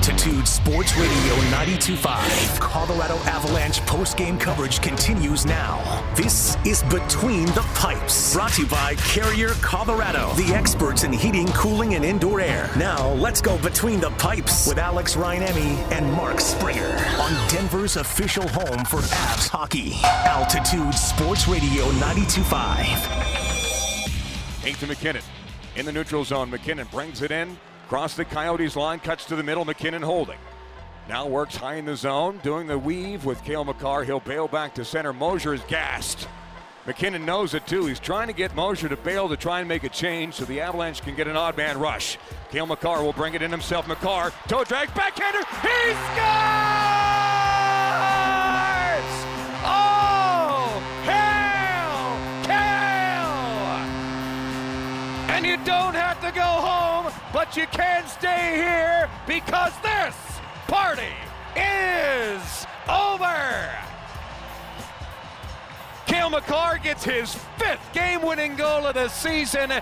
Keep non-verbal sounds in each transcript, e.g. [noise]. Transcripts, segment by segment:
Altitude Sports Radio 92.5. Colorado Avalanche post-game coverage continues now. This is Between the Pipes. Brought to you by Carrier Colorado, the experts in heating, cooling, and indoor air. Now, let's go Between the Pipes with Alex Rajaniemi and Mark Springer on Denver's official home for Avs hockey. Altitude Sports Radio 92.5. Ain't to MacKinnon. In the neutral zone, MacKinnon brings it in. Across the Coyotes line, cuts to the middle, MacKinnon holding. Now works high in the zone, doing the weave with Cale Makar. He'll bail back to center. Moser is gassed. MacKinnon knows it too. He's trying to get Moser to bail to try and make a change so the Avalanche can get an odd man rush. Cale Makar will bring it in himself. Makar, toe drag, backhander. He scores! Oh, hell, Cale! And you don't have to go home, but you can't stay here because this party is over. Cale Makar gets his fifth game-winning goal of the season.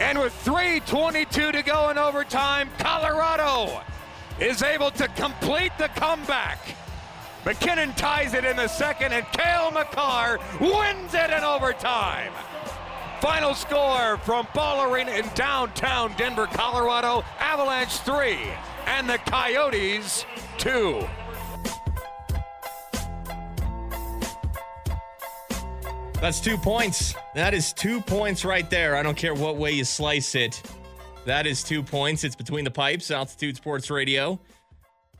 And with 3.22 to go in overtime, Colorado is able to complete the comeback. MacKinnon ties it in the second, and Cale Makar wins it in overtime. Final score from Ball Arena in downtown Denver, Colorado Avalanche 3 and the Coyotes 2. That's two points. That is two points right there. I don't care what way you slice it. That is two points. It's between the pipes, Altitude Sports Radio,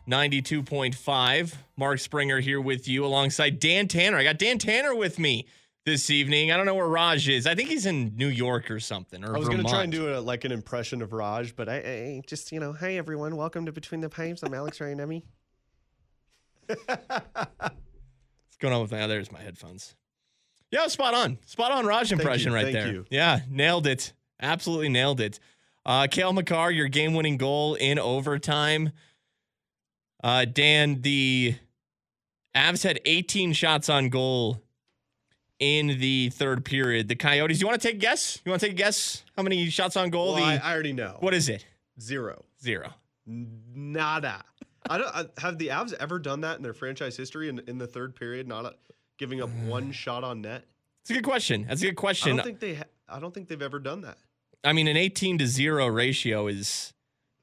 92.5. Mark Springer here with you alongside Dan Tanner. I got Dan Tanner with me this evening. I don't know where Raj is. I think he's in New York or something. Or I was going to try and do a, like an impression of Raj, but I, I just, you know, hey everyone, welcome to Between the Pipes. I'm Alex Rajaniemi. [laughs] What's going on with my? Oh, there's my headphones. Yeah, spot on. Spot on Raj impression you, right there. you. Yeah, nailed it. Absolutely nailed it. Uh, Cale Makar, your game winning goal in overtime. Uh, Dan, the Avs had 18 shots on goal in the third period. The Coyotes, you want to take a guess? You want to take a guess how many shots on goal? Well, the, I, I already know. what is it? Zero. Zero. Nada. I don't I, have the Avs ever done that in their franchise history in, in the third period, not uh, giving up one [sighs] shot on net. It's a good question. That's a good question. I don't think they. Ha- I don't think they've ever done that. I mean, an 18 to 0 ratio is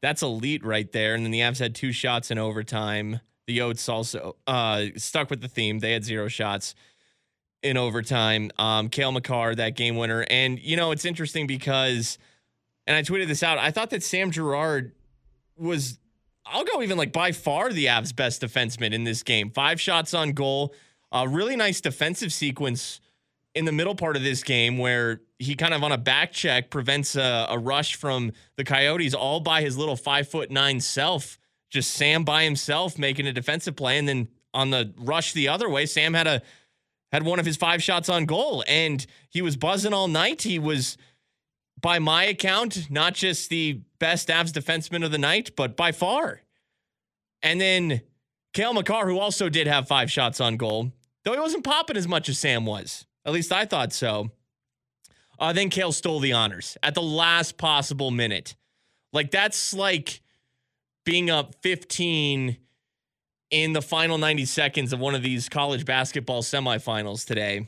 that's elite right there. And then the Avs had two shots in overtime. The Yotes also uh, stuck with the theme. They had zero shots in overtime. Um, Cale Makar, that game winner. And, you know, it's interesting because, and I tweeted this out, I thought that Sam Girard was, I'll go even like by far the Avs' best defenseman in this game. Five shots on goal. A really nice defensive sequence in the middle part of this game where he kind of on a back check prevents a, a rush from the Coyotes all by his little five foot nine self. Just Sam by himself making a defensive play, and then on the rush the other way, Sam had a had one of his five shots on goal, and he was buzzing all night. He was, by my account, not just the best Avs defenseman of the night, but by far. And then Cale Makar, who also did have five shots on goal, though he wasn't popping as much as Sam was. At least I thought so. Uh, then Cale stole the honors at the last possible minute. Like that's like being up 15 in the final 90 seconds of one of these college basketball semifinals today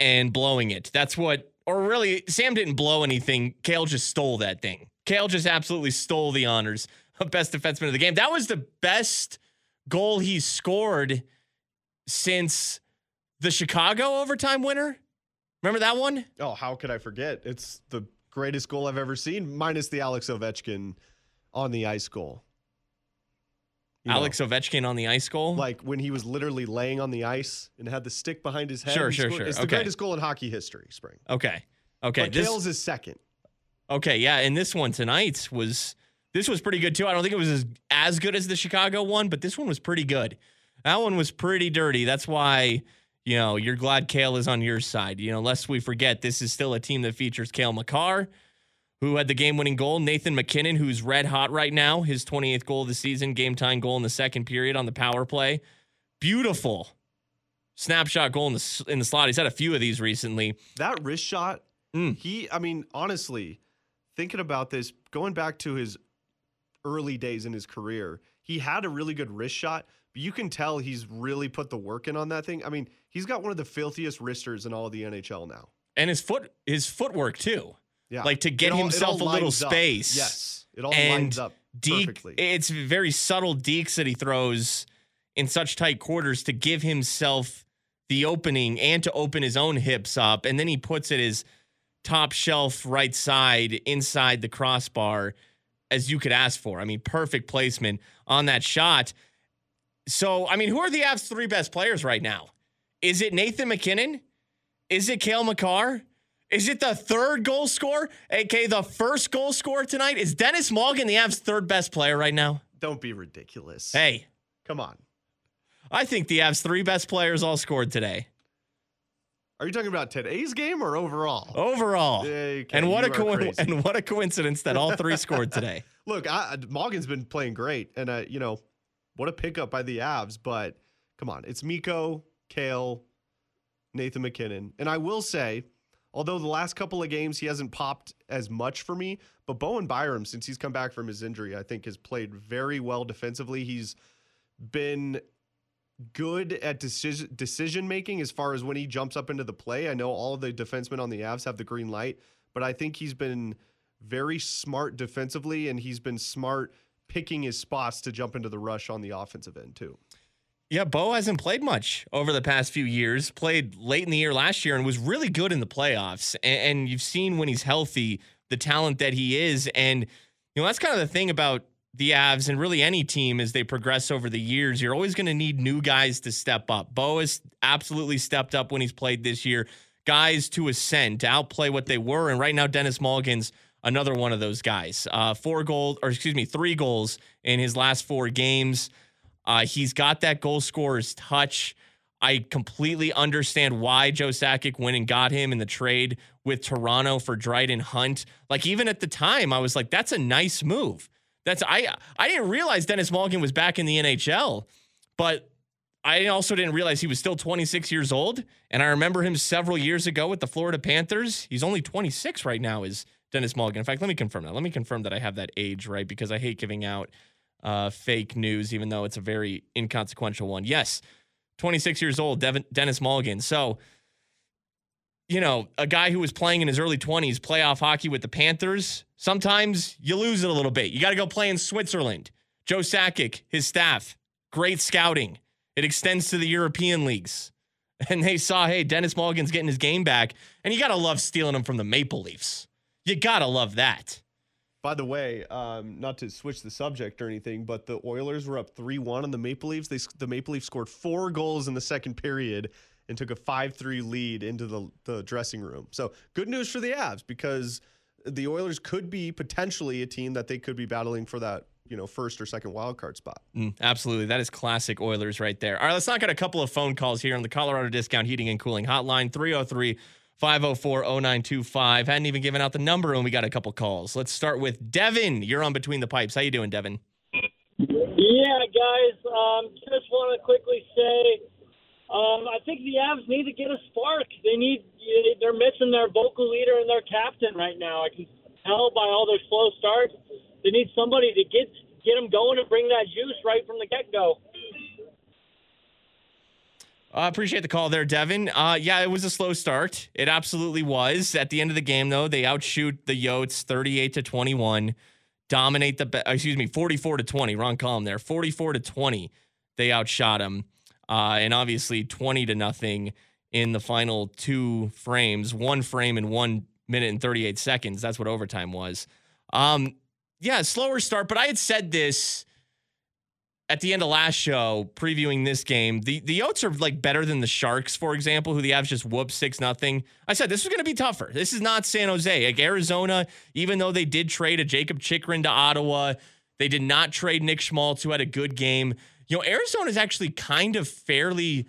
and blowing it. That's what, or really, Sam didn't blow anything. Cale just stole that thing. Cale just absolutely stole the honors of best defenseman of the game. That was the best goal he scored since the Chicago overtime winner. Remember that one? Oh, how could I forget? It's the greatest goal I've ever seen, minus the Alex Ovechkin on the ice goal. You know, Alex Ovechkin on the ice goal. like when he was literally laying on the ice and had the stick behind his head. Sure, sure, scored- sure. It's the Okay. greatest goal in hockey history, Spring. okay. Okay. But This, Cale's is second. Okay, yeah, and this one tonight was this was pretty good too. I don't think it was as, as good as the Chicago one, but this one was pretty good. That one was pretty dirty. That's why, you know, you're glad Cale is on your side. You know, lest we forget, this is still a team that features Cale Makar, who had the game winning goal. Nathan MacKinnon, who's red hot right now, his 28th goal of the season, game time goal in the second period on the power play. Beautiful snapshot goal in the, in the slot. He's had a few of these recently. That wrist shot, Mm. he, I mean, honestly, thinking about this, going back to his early days in his career, he had a really good wrist shot, but you can tell he's really put the work in on that thing. I mean, he's got one of the filthiest wristers in all of the NHL now. And his foot his footwork too. Yeah. Like to get all- himself a little up. space. Yes. It all and lines up deke, perfectly. it's very subtle dekes that he throws in such tight quarters to give himself the opening and to open his own hips up. And then he puts it his top shelf right side inside the crossbar as you could ask for. I mean, perfect placement on that shot. So, I mean, who are the Avs' three best players right now? Is it Nathan MacKinnon? Is it Cale Makar? Is it the third goal scorer, aka the first goal scorer tonight? Is Denis Malgin the Avs' third best player right now? Don't be ridiculous. Hey, Come on. I think the Avs' three best players all scored today. Are you talking about today's game or overall? Overall. Okay, and what a co- [laughs] and what a coincidence that all three scored today. [laughs] Look, I, Malgin's been playing great, and uh, you know, what a pickup by the Avs. But come on, it's Miko, Cale, Nathan MacKinnon, and I will say, although the last couple of games he hasn't popped as much for me, but Bowen Byram, since he's come back from his injury, I think has played very well defensively. He's been good at decision decision making as far as when he jumps up into the play. I know all the defensemen on the Avs have the green light, but I think he's been very smart defensively and he's been smart picking his spots to jump into the rush on the offensive end too. Yeah, Bo hasn't played much over the past few years. Played late in the year last year and was really good in the playoffs. And, and you've seen when he's healthy the talent that he is. And you know that's kind of the thing about the Avs and really any team as they progress over the years. You're always going to need new guys to step up. Bo has absolutely stepped up when he's played this year. Guys to ascend to outplay what they were. And right now, Denis Malgin's another one of those guys. Uh, four goals, or excuse me, three goals in his last four games. Uh, he's got that goal scorer's touch. I completely understand why Joe Sakic went and got him in the trade with Toronto for Dryden Hunt. Like even at the time, I was like, that's a nice move. That's I I didn't realize Denis Malgin was back in the NHL, but I also didn't realize he was still 26 years old. And I remember him several years ago with the Florida Panthers. He's only 26 right now, is Denis Malgin. In fact, let me confirm that. Let me confirm that I have that age right because I hate giving out uh, fake news, even though it's a very inconsequential one. Yes, 26 years old, Devin, Denis Malgin. So, you know, a guy who was playing in his early 20s, playoff hockey with the Panthers, sometimes you lose it a little bit. You got to go play in Switzerland. Joe Sakic, his staff, great scouting. It extends to the European leagues. [laughs] And they saw, hey, Denis Malgin's getting his game back. And you got to love stealing him from the Maple Leafs. You got to love that. By the way, um, not to switch the subject or anything, but the Oilers were up 3 1 on the Maple Leafs. They, the Maple Leafs scored four goals in the second period and took a 5 3 lead into the, the dressing room. So, good news for the Avs because the Oilers could be potentially a team that they could be battling for that you know first or second wild card spot. Mm, absolutely. That is classic Oilers right there. All right, let's knock out a couple of phone calls here on the Colorado Discount Heating and Cooling Hotline 303 504 0925. Hadn't even given out the number and we got a couple calls. Let's start with Devin. You're on Between the Pipes. How you doing, Devin? Yeah, guys. Um, just want to quickly say, um, I think the Avs need to get a spark. They need. They're missing their vocal leader and their captain right now. I can tell by all their slow starts. They need somebody to get get them going and bring that juice right from the get go. I uh, appreciate the call there, Devin. Uh, yeah, it was a slow start. It absolutely was. At the end of the game, though, they outshoot the Yotes 38 to 21, dominate the, excuse me, 44 to 20. Wrong column there. 44 to 20. They outshot them. Uh, and obviously 20 to nothing in the final two frames, one frame in one minute and 38 seconds. That's what overtime was. Um, yeah, slower start, but I had said this at the end of last show, previewing this game, the the Yotes are like better than the Sharks, for example, who the Avs just whooped six nothing. I said this is going to be tougher. This is not San Jose. Like Arizona, even though they did trade a Jakob Chychrun to Ottawa, they did not trade Nick Schmaltz, who had a good game. You know, Arizona is actually kind of fairly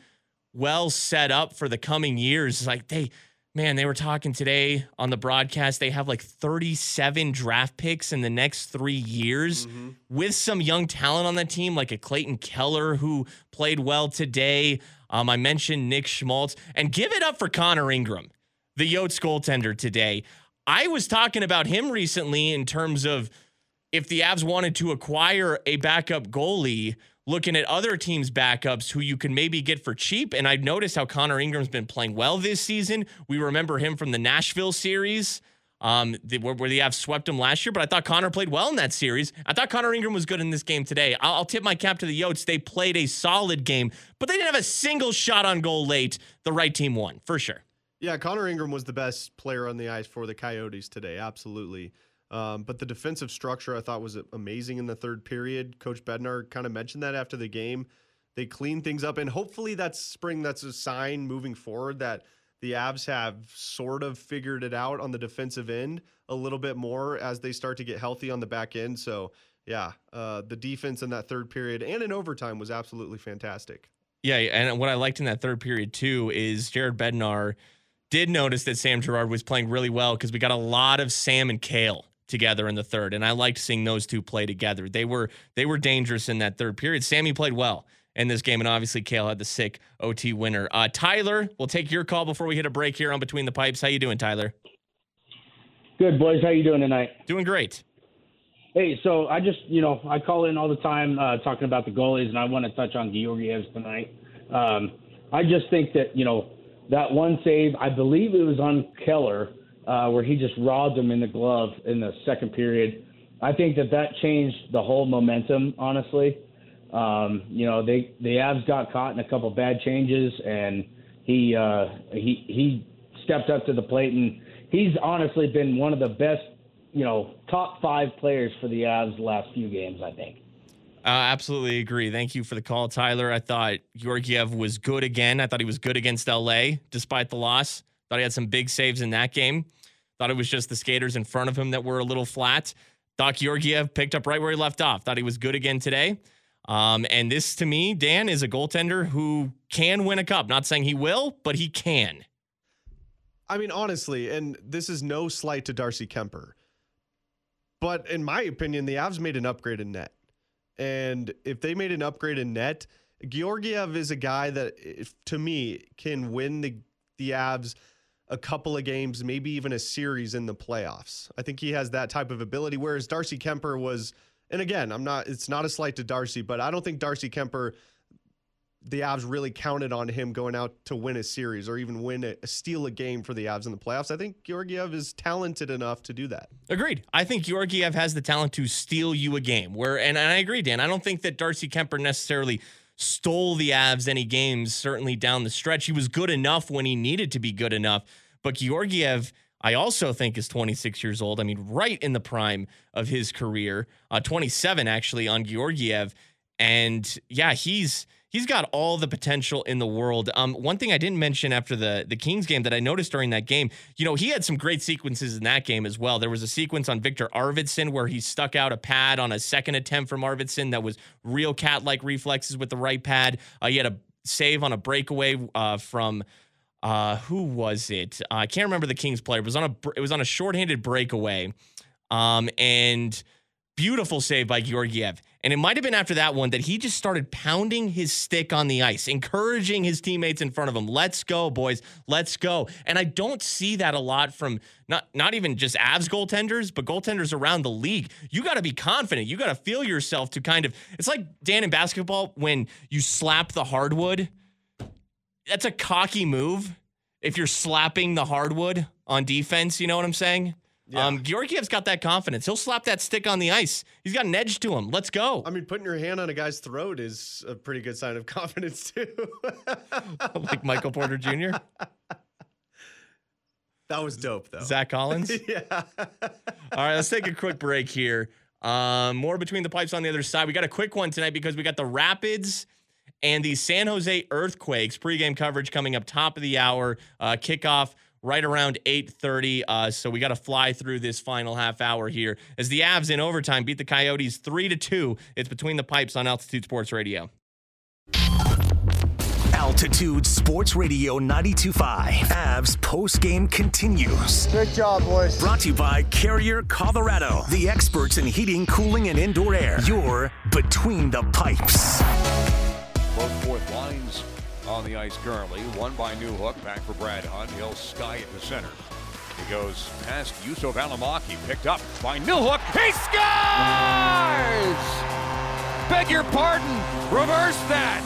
well set up for the coming years. Like they Man, they were talking today on the broadcast. They have like 37 draft picks in the next three years mm-hmm. with some young talent on that team, like a Clayton Keller who played well today. Um, I mentioned Nick Schmaltz. And give it up for Connor Ingram, the Yotes goaltender today. I was talking about him recently in terms of if the Avs wanted to acquire a backup goalie looking at other teams' backups who you can maybe get for cheap. And I've noticed how Connor Ingram's been playing well this season. We remember him from the Nashville series. Um, the, where, where the Avs swept him last year, but I thought Connor played well in that series. I thought Connor Ingram was good in this game today. I'll, I'll tip my cap to the Yotes. They played a solid game, but they didn't have a single shot on goal late. The right team won for sure. Yeah, Connor Ingram was the best player on the ice for the Coyotes today. Absolutely. Um, but the defensive structure I thought was amazing in the third period. Coach Bednar kind of mentioned that after the game. They cleaned things up, and hopefully that's spring. That's a sign moving forward that the Avs have sort of figured it out on the defensive end a little bit more as they start to get healthy on the back end. So yeah, uh, the defense in that third period and in overtime was absolutely fantastic. Yeah, and what I liked in that third period too is Jared Bednar did notice that Sam Girard was playing really well because we got a lot of Sam and Cale together in the third, and I liked seeing those two play together. They were they were dangerous in that third period. Sammy played well in this game, and obviously Cale had the sick OT winner. Uh, Tyler, we'll take your call before we hit a break here on Between the Pipes. How you doing, Tyler? Good, boys. How you doing tonight? Doing great. Hey, so I just, you know, I call in all the time uh, talking about the goalies, and I want to touch on Georgiev tonight. Um, I just think that, you know, that one save, I believe it was on Keller – uh, where he just robbed him in the glove in the second period. I think that that changed the whole momentum. Honestly, um, you know, they the Avs got caught in a couple bad changes, and he uh, he he stepped up to the plate, and he's honestly been one of the best, you know, top five players for the Avs the last few games. I think. Uh, absolutely agree. Thank you for the call, Tyler. I thought Georgiev was good again. I thought he was good against LA despite the loss. Thought he had some big saves in that game. Thought it was just the skaters in front of him that were a little flat. Doc Georgiev picked up right where he left off. Thought he was good again today. Um, and this to me, Dan, is a goaltender who can win a cup. Not saying he will, but he can. I mean, honestly, and this is no slight to Darcy Kuemper, but in my opinion, the Avs made an upgrade in net. And if they made an upgrade in net, Georgiev is a guy that, to me, can win the the Avs a couple of games, maybe even a series in the playoffs. I think he has that type of ability. Whereas Darcy Kuemper was, and again, I'm not, it's not a slight to Darcy, but I don't think Darcy Kuemper, the Avs really counted on him going out to win a series or even win a, steal a game for the Avs in the playoffs. I think Georgiev is talented enough to do that. Agreed. I think Georgiev has the talent to steal you a game. Where, and, and I agree, Dan. I don't think that Darcy Kuemper necessarily stole the Avs any games, certainly down the stretch. He was good enough when he needed to be good enough. But Georgiev, I also think is 26 years old. I mean, right in the prime of his career, uh, 27 actually on Georgiev. And yeah, he's he's got all the potential in the world. Um, one thing I didn't mention after the the Kings game that I noticed during that game, you know, he had some great sequences in that game as well. There was a sequence on Viktor Arvidsson where he stuck out a pad on a second attempt from Arvidsson that was real cat like reflexes with the right pad. Uh, he had a save on a breakaway uh, from. Uh, who was it? Uh, I can't remember the Kings player. It was on a it was on a shorthanded breakaway, um, and beautiful save by Georgiev. And it might have been after that one that he just started pounding his stick on the ice, encouraging his teammates in front of him. Let's go, boys. Let's go. And I don't see that a lot from not not even just Avs goaltenders, but goaltenders around the league. You got to be confident. You got to feel yourself to kind of. It's like Dan in basketball when you slap the hardwood. That's a cocky move. If you're slapping the hardwood on defense, you know what I'm saying? Yeah. Um, Georgiev's got that confidence. He'll slap that stick on the ice. He's got an edge to him. Let's go. I mean, putting your hand on a guy's throat is a pretty good sign of [laughs] confidence too. [laughs] like Michael Porter Jr. [laughs] That was dope, though. Zach Collins. yeah. All right, let's take a quick break here. Um, more between the pipes on the other side. We got a quick one tonight because we got the Rapids and the San Jose Earthquakes pregame coverage coming up top of the hour. Uh, kickoff right around 8:30. Uh, so we got to fly through this final half hour here as the Avs in overtime beat the Coyotes three to two. It's between the pipes on Altitude Sports Radio. Altitude Sports Radio 92.5. Avs post game continues. Good job, boys. Brought to you by Carrier Colorado, the experts in heating, cooling, and indoor air. You're between the pipes. Both fourth lines on the ice currently. One by Newhook, back for Brad Hunt. He'll sky at the center. He goes past Juuso Valimaki, picked up by Newhook. He scores! Beg your pardon, reverse that.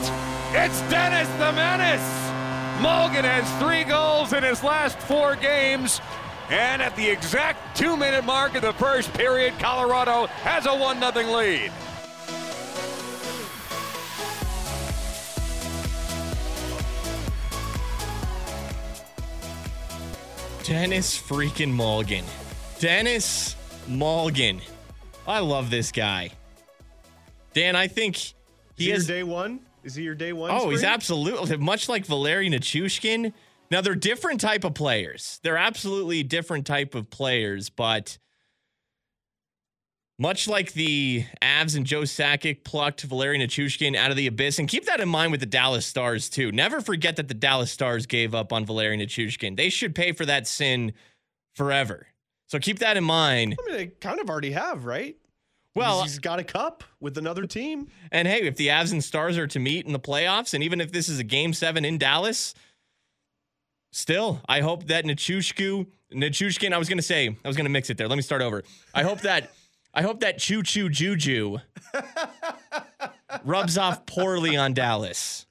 It's Dennis the Menace. Malgin has three goals in his last four games. And at the exact two minute mark of the first period, Colorado has a 1 0 lead. Dennis freaking Malgin. Denis Malgin. I love this guy. Dan, I think Is he he has. your day one? Is he your day one? Oh, he's absolutely much like Valeri Nichushkin. Now they're different type of players. They're absolutely different type of players, but much like the Avs and Joe Sakic plucked Valeri Nichushkin out of the abyss, and keep that in mind with the Dallas Stars too. Never forget that the Dallas Stars gave up on Valeri Nichushkin. They should pay for that sin forever. So keep that in mind. I mean, they kind of already have, right? Well, he's, got a cup with another team. And hey, if the Avs and Stars are to meet in the playoffs, and even if this is a game seven in Dallas, still, I hope that Nichushku, Nichushkin, I was gonna say, I was gonna mix it there. Let me start over. I hope that I hope that choo choo juju [laughs] rubs off poorly on Dallas.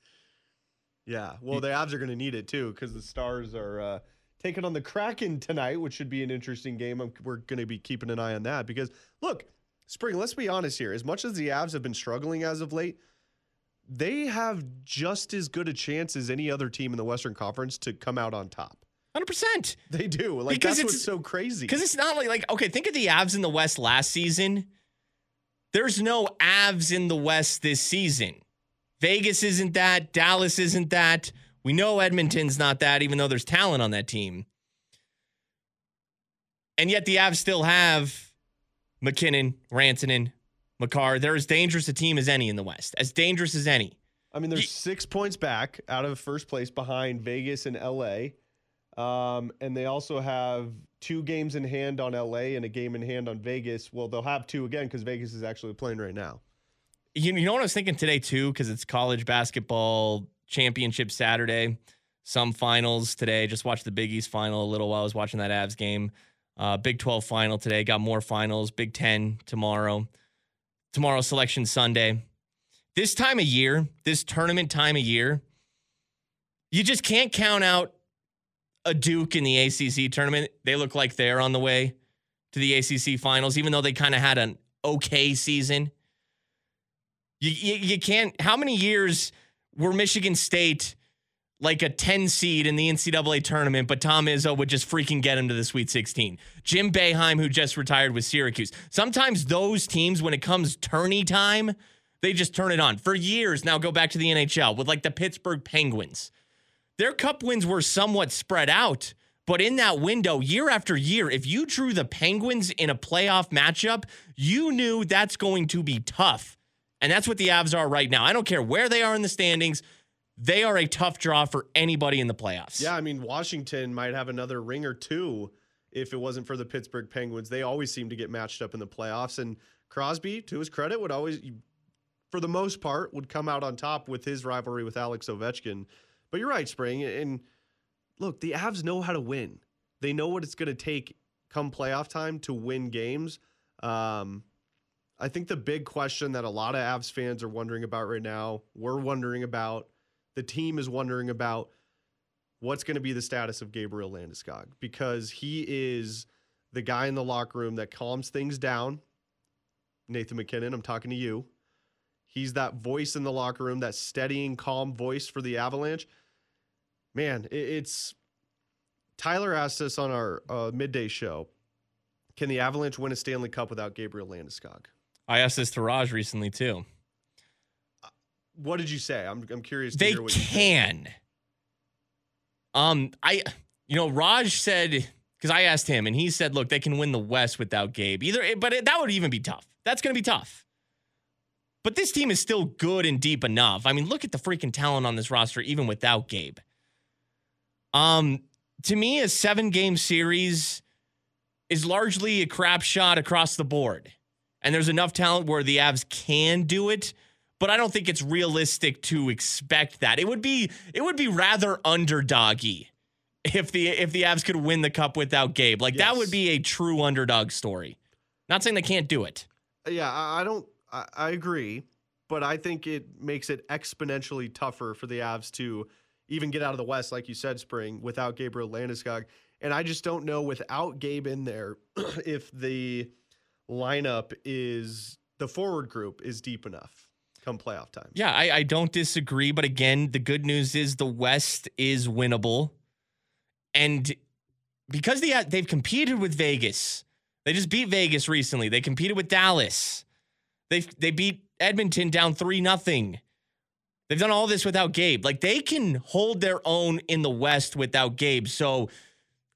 Yeah. Well, the Avs are going to need it too because the Stars are uh, taking on the Kraken tonight, which should be an interesting game. I'm, we're going to be keeping an eye on that because look, Spring. Let's be honest here. As much as the Avs have been struggling as of late, they have just as good a chance as any other team in the Western Conference to come out on top. 100%. They do. Like Because that's it's- what's so crazy. Because it's not like, like, okay, think of the Avs in the West last season. There's no Avs in the West this season. Vegas isn't that. Dallas isn't that. We know Edmonton's not that, even though there's talent on that team. And yet the Avs still have MacKinnon, Rantanen, Makar. They're as dangerous a team as any in the West, as dangerous as any. I mean, they're Ye- six points back out of first place behind Vegas and LA. Um, and they also have two games in hand on LA and a game in hand on Vegas. Well, they'll have two again because Vegas is actually playing right now. You, you know what I was thinking today too, because it's college basketball championship Saturday. Some finals today. Just watched the Big East final a little while I was watching that Avs game. Uh, Big 12 final today. Got more finals. Big 10 tomorrow. Tomorrow selection Sunday. This time of year, this tournament time of year, you just can't count out a Duke in the ACC tournament. They look like they're on the way to the ACC finals, even though they kind of had an okay season. You, you, you can't. How many years were Michigan State like a 10 seed in the NCAA tournament, but Tom Izzo would just freaking get him to the Sweet 16? Jim Boeheim, who just retired with Syracuse. Sometimes those teams, when it comes tourney time, they just turn it on. For years now, go back to the NHL with like the Pittsburgh Penguins. Their cup wins were somewhat spread out, but in that window, year after year, if you drew the Penguins in a playoff matchup, you knew that's going to be tough. And that's what the Avs are right now. I don't care where they are in the standings. They are a tough draw for anybody in the playoffs. Yeah, I mean, Washington might have another ring or two if it wasn't for the Pittsburgh Penguins. They always seem to get matched up in the playoffs. And Crosby, to his credit, would always, for the most part, would come out on top with his rivalry with Alex Ovechkin. But you're right, Spring. And look, the Avs know how to win. They know what it's going to take come playoff time to win games. Um, I think the big question that a lot of Avs fans are wondering about right now, we're wondering about, the team is wondering about what's going to be the status of Gabriel Landeskog because he is the guy in the locker room that calms things down. Nathan MacKinnon, I'm talking to you. He's that voice in the locker room, that steadying, calm voice for the Avalanche. Man, it- it's Tyler asked us on our uh, midday show. Can the Avalanche win a Stanley Cup without Gabriel Landeskog? I asked this to Raj recently too. What did you say? I'm I'm curious. To They hear what you think. can. Um, I, you know, Raj said because I asked him and he said, look, they can win the West without Gabe. Either, but it, that would even be tough. That's going to be tough. But this team is still good and deep enough. I mean, look at the freaking talent on this roster, even without Gabe. Um, to me, a seven game series is largely a crap shot across the board. And there's enough talent where the Avs can do it, but I don't think it's realistic to expect that. It would be it would be rather underdoggy if the if the Avs could win the cup without Gabe. Like that would be a true underdog story. Not saying they can't do it. Yeah, I don't. I, I agree, but I think it makes it exponentially tougher for the Avs to even get out of the West, like you said, Spring, without Gabriel Landeskog. And I just don't know without Gabe in there [clears throat] if the lineup is the forward group is deep enough come playoff time. Yeah, I, I don't disagree. But again, the good news is the West is winnable. And because they they've competed with Vegas, they just beat Vegas recently. They competed with Dallas. They they beat Edmonton down three nothing. They've done all this without Gabe. Like they can hold their own in the West without Gabe. So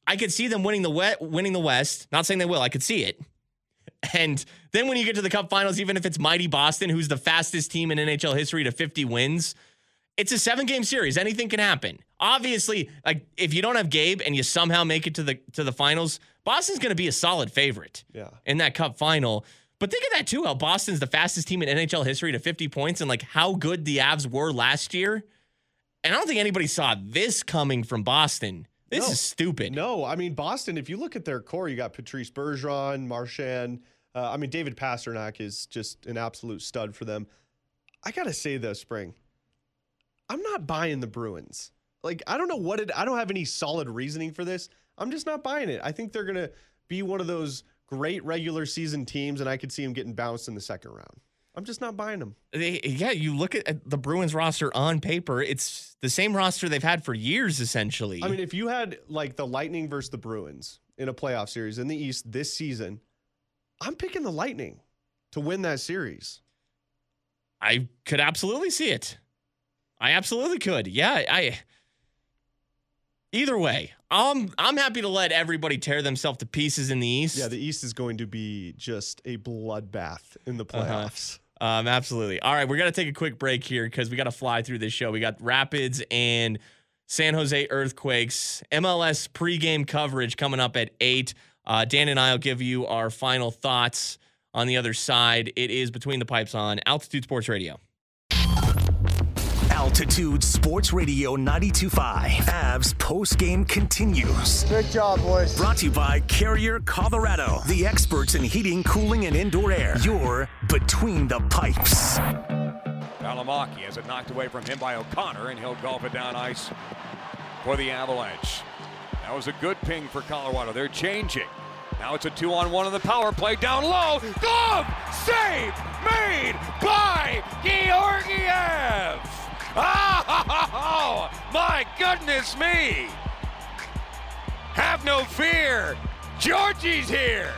I could see them winning the wet winning the West. Not saying they will. I could see it. And then when you get to the Cup Finals, even if it's mighty Boston, who's the fastest team in NHL history to 50 wins, it's a seven game series. Anything can happen. Obviously, like if you don't have Gabe and you somehow make it to the to the finals, Boston's going to be a solid favorite Yeah. in that Cup final. But think of that too, how Boston's the fastest team in NHL history to 50 points and like how good the Avs were last year. And I don't think anybody saw this coming from Boston. This No. is stupid. No, I mean Boston. If you look at their core, you got Patrice Bergeron, Marchand. Uh, I mean David Pastrnak is just an absolute stud for them. I gotta say though, Spring, I'm not buying the Bruins. Like I don't know what it. I don't have any solid reasoning for this. I'm just not buying it. I think they're gonna be one of those great regular season teams, and I could see them getting bounced in the second round. I'm just not buying them. They, yeah, you look at at the Bruins roster on paper, it's the same roster they've had for years, essentially. I mean, if you had like the Lightning versus the Bruins in a playoff series in the East this season, I'm picking the Lightning to win that series. I could absolutely see it. I absolutely could. Yeah, I. Either way, I'm I'm happy to let everybody tear themselves to pieces in the East. Yeah, the East is going to be just a bloodbath in the Uh-huh. playoffs. Um, absolutely. All right, we're gonna take a quick break here because we got to fly through this show. We got Rapids and San Jose Earthquakes MLS pregame coverage coming up at eight. Uh, Dan and I will give you our final thoughts on the other side. It is between the pipes on Altitude Sports Radio. Altitude Sports Radio 925. Avs postgame continues. Good job, boys. Brought to you by Carrier Colorado, the experts in heating, cooling, and indoor air. You're between the pipes. Valimaki has it knocked away from him by O'Connor, and he'll golf it down ice for the Avalanche. That was a good ping for Colorado. They're changing. Now it's a two on one on the power play down low. Glove save made by Georgiev. Oh, [laughs] my goodness me. Have no fear. Georgie's here.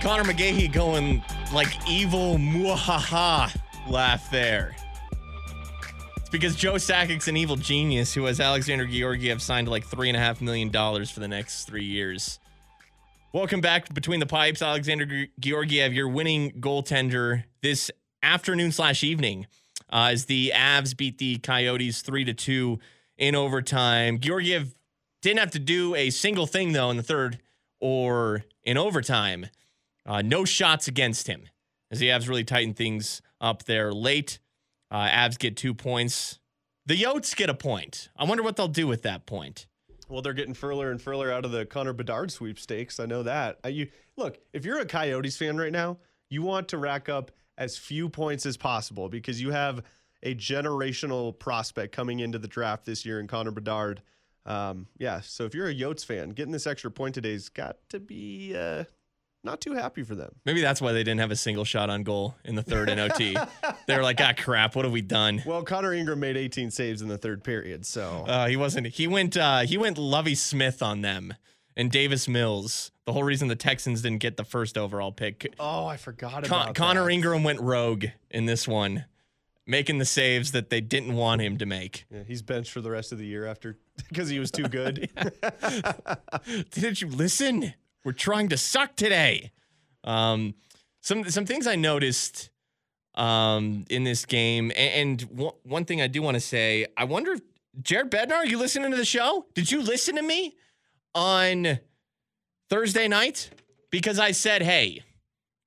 Conor McGahey going like evil muahaha laugh there. It's because Joe Sakic's an evil genius who has Alexander Georgiev signed like three and a half million dollars for the next three years. Welcome back between the pipes, Alexander Ge- Georgiev, your winning goaltender this afternoon slash evening, uh, as the Avs beat the Coyotes three to two in overtime. Georgiev didn't have to do a single thing though in the third or in overtime. Uh, no shots against him as the Avs really tighten things up there late. Uh, Avs get two points. The Yotes get a point. I wonder what they'll do with that point. Well, they're getting further and further out of the Connor Bedard sweepstakes. I know that. Uh, you look if you're a Coyotes fan right now, you want to rack up as few points as possible because you have a generational prospect coming into the draft this year in Connor Bedard. Um, yeah, so if you're a Yotes fan, getting this extra point today's got to be uh, not too happy for them. Maybe that's why they didn't have a single shot on goal in the third in OT. [laughs] they were like, ah, crap, what have we done? Well, Connor Ingram made 18 saves in the third period, so Uh, he wasn't. He went. Uh, he went Lovie Smith on them and Davis Mills. The whole reason the Texans didn't get the first overall pick. Oh, I forgot Con- about Connor that. Ingram went rogue in this one, making the saves that they didn't want him to make. Yeah, he's benched for the rest of the year after [laughs] because he was too [laughs] good. [laughs] Didn't you listen? We're trying to suck today. Um, some some things I noticed um, in this game, a- and, one one thing I do want to say, I wonder if Jared Bednar, are you listening to the show? Did you listen to me on Thursday night? Because I said, hey,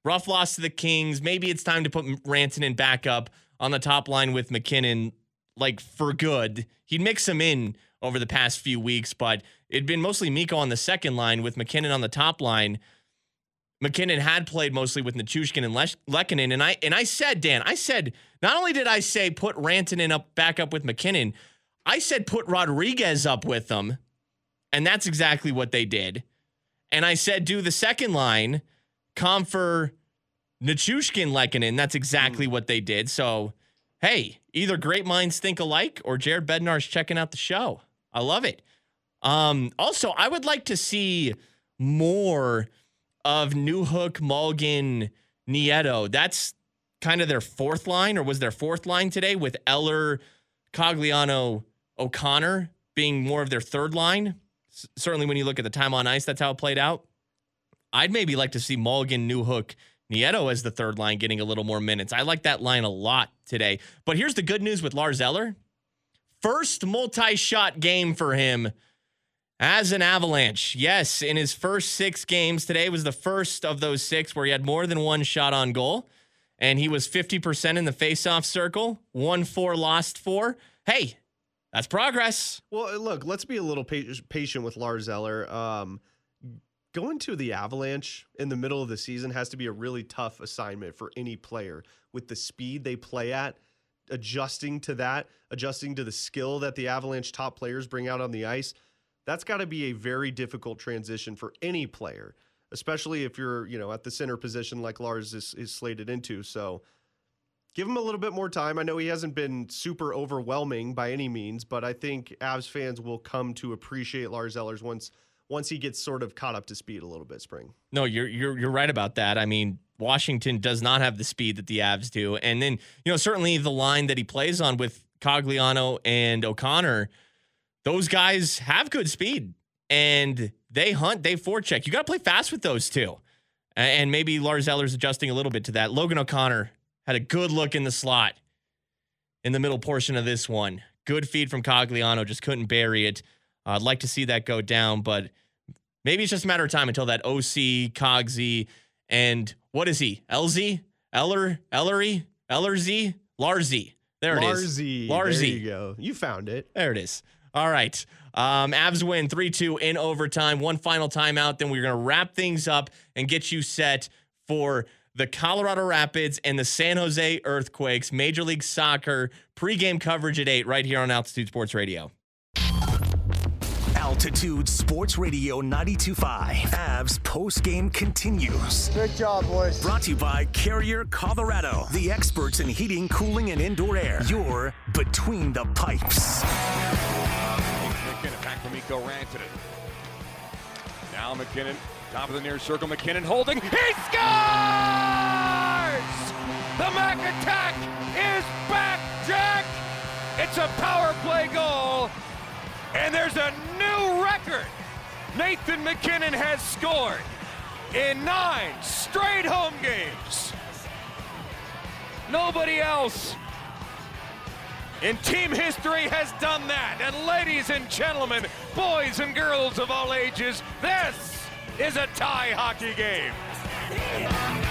rough loss to the Kings. Maybe it's time to put Rantanen back up on the top line with MacKinnon, like for good. He'd mix him in over the past few weeks, but it'd been mostly Miko on the second line with MacKinnon on the top line. MacKinnon had played mostly with Nichushkin and Lesh- Lehkonen, and I and I said, Dan, I said not only did I say put Rantanen up back up with MacKinnon, I said put Rodrigues up with them, and that's exactly what they did. And I said do the second line, Compher, Nichushkin, Lehkonen. That's exactly what they did. So, hey, either great minds think alike, or Jared Bednar's checking out the show. I love it. Um, also, I would like to see more of Newhook, Malgin, Nieto. That's kind of their fourth line, or was their fourth line today with Eller, Cogliano, O'Connor being more of their third line. Certainly, when you look at the time on ice, that's how it played out. I'd maybe like to see Malgin, Newhook, Nieto as the third line getting a little more minutes. I like that line a lot today. But here's the good news with Lars Eller. First multi shot game for him as an Avalanche. Yes, in his first six games, today was the first of those six where he had more than one shot on goal. And he was 50% in the faceoff circle, won four, lost four. Hey, that's progress. Well, look, let's be a little pa- patient with Lars Eller. Um, going to the Avalanche in the middle of the season has to be a really tough assignment for any player with the speed they play at, adjusting to that, adjusting to the skill that the Avalanche top players bring out on the ice. That's got to be a very difficult transition for any player, especially if you're, you know, at the center position like Lars is, is slated into. So, give him a little bit more time. I know he hasn't been super overwhelming by any means, but I think Avs fans will come to appreciate Lars Ellers once once he gets sort of caught up to speed a little bit. Spring. No, you're you're you're right about that. I mean, Washington does not have the speed that the Avs do, and then you know certainly the line that he plays on with Cogliano and O'Connor, those guys have good speed and they hunt, they forecheck. You got to play fast with those two, and maybe Lars Eller's adjusting a little bit to that. Logan O'Connor had a good look in the slot in the middle portion of this one. Good feed from Cogliano, just couldn't bury it. Uh, I'd like to see that go down, but maybe it's just a matter of time until that OC, Cogsy, and what is he? LZ? Eller? Ellery? Ellerzy? Larzy. There it is. Larzy. Larzy. There you go. You found it. There it is. All right. Um, Avs win 3 2 in overtime. One final timeout. Then we're going to wrap things up and get you set for the Colorado Rapids and the San Jose Earthquakes Major League Soccer pregame coverage at 8 right here on Altitude Sports Radio. Altitude Sports Radio 925. Avs postgame continues. Good job, boys. Brought to you by Carrier Colorado, the experts in heating, cooling, and indoor air. You're between the pipes. MacKinnon back from Miko Rantanen. Now MacKinnon, top of the near circle. MacKinnon holding. He scores! The Mac attack is back, Jack! It's a power play goal, and there's a new record. Nathan MacKinnon has scored in nine straight home games. Nobody else in team history has done that. And ladies and gentlemen, boys and girls of all ages, this is a tie hockey game.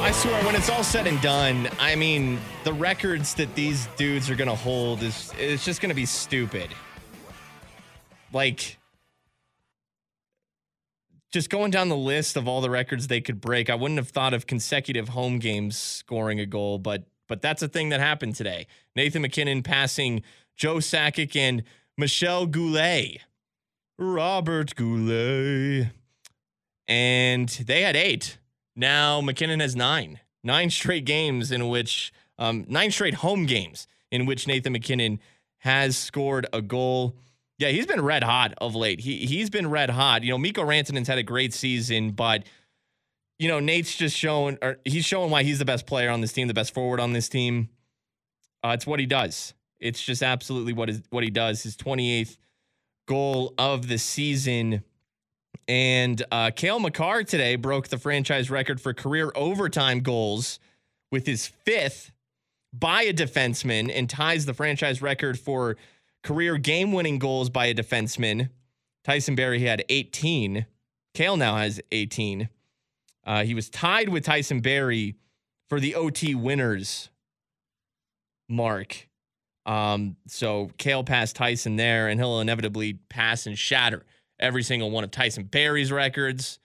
I swear, when it's all said and done, I mean, the records that these dudes are to hold is it's just to be stupid. Like, just going down the list of all the records they could break, I wouldn't have thought of consecutive home games scoring a goal, but but that's a thing that happened today. Nathan MacKinnon passing Joe Sakic and Michel Goulet. Robert Goulet. And they had eight. Now MacKinnon has nine. Nine straight games in which, um, nine straight home games in which Nathan MacKinnon has scored a goal. Yeah, he's been red hot of late. He he's been red hot. You know, Mikko Rantanen's had a great season, but you know, Nate's just showing or he's showing why he's the best player on this team, the best forward on this team. Uh, it's what he does. It's just absolutely what is what he does. His 28th goal of the season. And uh, Cale Makar today broke the franchise record for career overtime goals with his fifth by a defenseman and ties the franchise record for career game winning goals by a defenseman. Tyson Barrie had 18. Cale now has 18. Uh, he was tied with Tyson Barrie for the OT winners mark. Um, so Cale passed Tyson there, and he'll inevitably pass and shatter every single one of Tyson Barrie's records,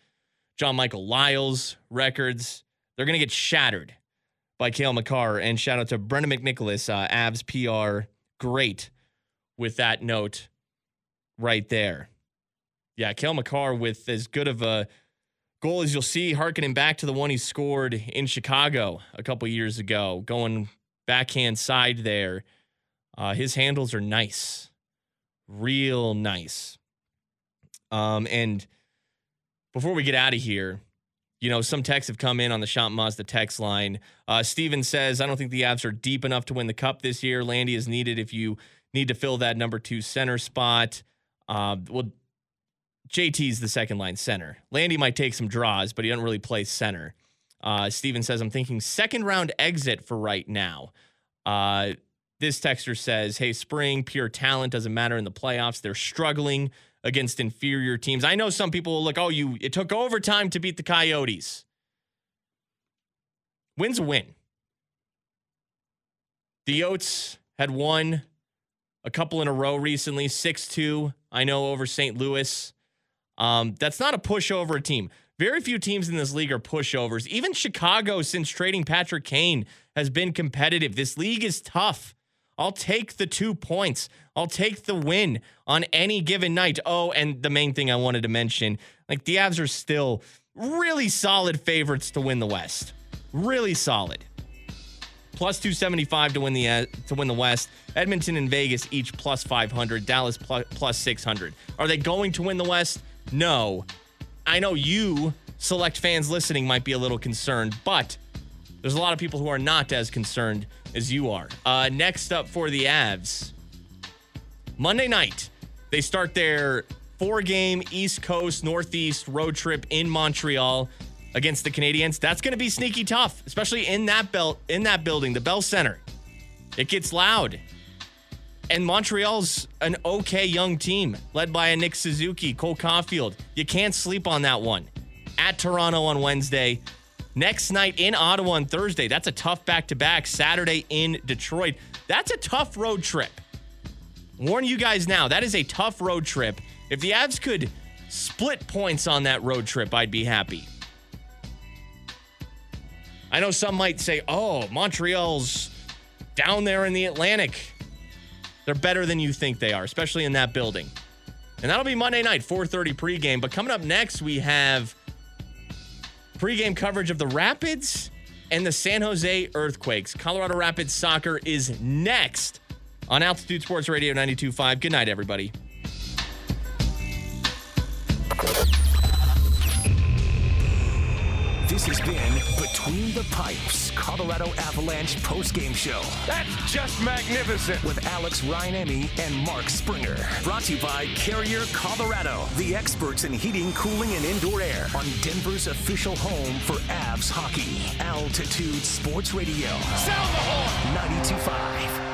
John Michael Liles' records. They're going to get shattered by Cale Makar. And shout out to Brendan McNicholas, uh, Avs PR. Great with that note right there. Yeah, Cale Makar with as good of a goal as you'll see, harkening back to the one he scored in Chicago a couple years ago, going backhand side there. Uh, his handles are nice, real nice. Um, and before we get out of here, you know, some texts have come in on the Shop Mazda text line. Uh, Steven says, I don't think the Avs are deep enough to win the cup this year. Landy is needed if you need to fill that number two center spot. Uh, well, JT's the second line center. Landy might take some draws, but he doesn't really play center. Uh, Steven says, I'm thinking second round exit for right now. Uh, this texter says, Hey, spring, pure talent doesn't matter in the playoffs. They're struggling against inferior teams. I know some people will look, oh, you it took overtime to beat the Coyotes. Win's a win. The Yotes had won a couple in a row recently, 6-2, I know, over St. Louis. Um, that's not a pushover team. Very few teams in this league are pushovers. Even Chicago, since trading Patrick Kane, has been competitive. This league is tough. I'll take the two points. I'll take the win on any given night. Oh, and the main thing I wanted to mention like the Avs are still really solid favorites to win the West. Really solid. Plus 275 to win the uh, to win the West. Edmonton and Vegas each plus 500. Dallas plus, plus 600. Are they going to win the West? No. I know you select fans listening might be a little concerned, but there's a lot of people who are not as concerned as you are. Uh, next up for the Avs, Monday night, they start their four game East Coast Northeast road trip in Montreal against the Canadiens. That's going to be sneaky tough, especially in that belt in that building, the Bell Center. It gets loud. And Montreal's an okay young team led by a Nick Suzuki, Cole Caufield. You can't sleep on that one. At Toronto on Wednesday, Next night in Ottawa on Thursday. That's a tough back to back. Saturday in Detroit. That's a tough road trip. Warn you guys now, that is a tough road trip. If the Avs could split points on that road trip, I'd be happy. I know some might say, oh, Montreal's down there in the Atlantic. They're better than you think they are, especially in that building. And that'll be Monday night, 4:30 pregame. But coming up next, we have pregame coverage of the Rapids and the San Jose Earthquakes. Colorado Rapids soccer is next on Altitude Sports Radio 92.5. Good night, everybody. This has been Between the Pipes, Colorado Avalanche postgame show. That's just magnificent. With Alex Rajaniemi and Mark Springer. Brought to you by Carrier Colorado, the experts in heating, cooling, and indoor air on Denver's official home for Avs hockey. Altitude Sports Radio. Sound the horn. 92.5.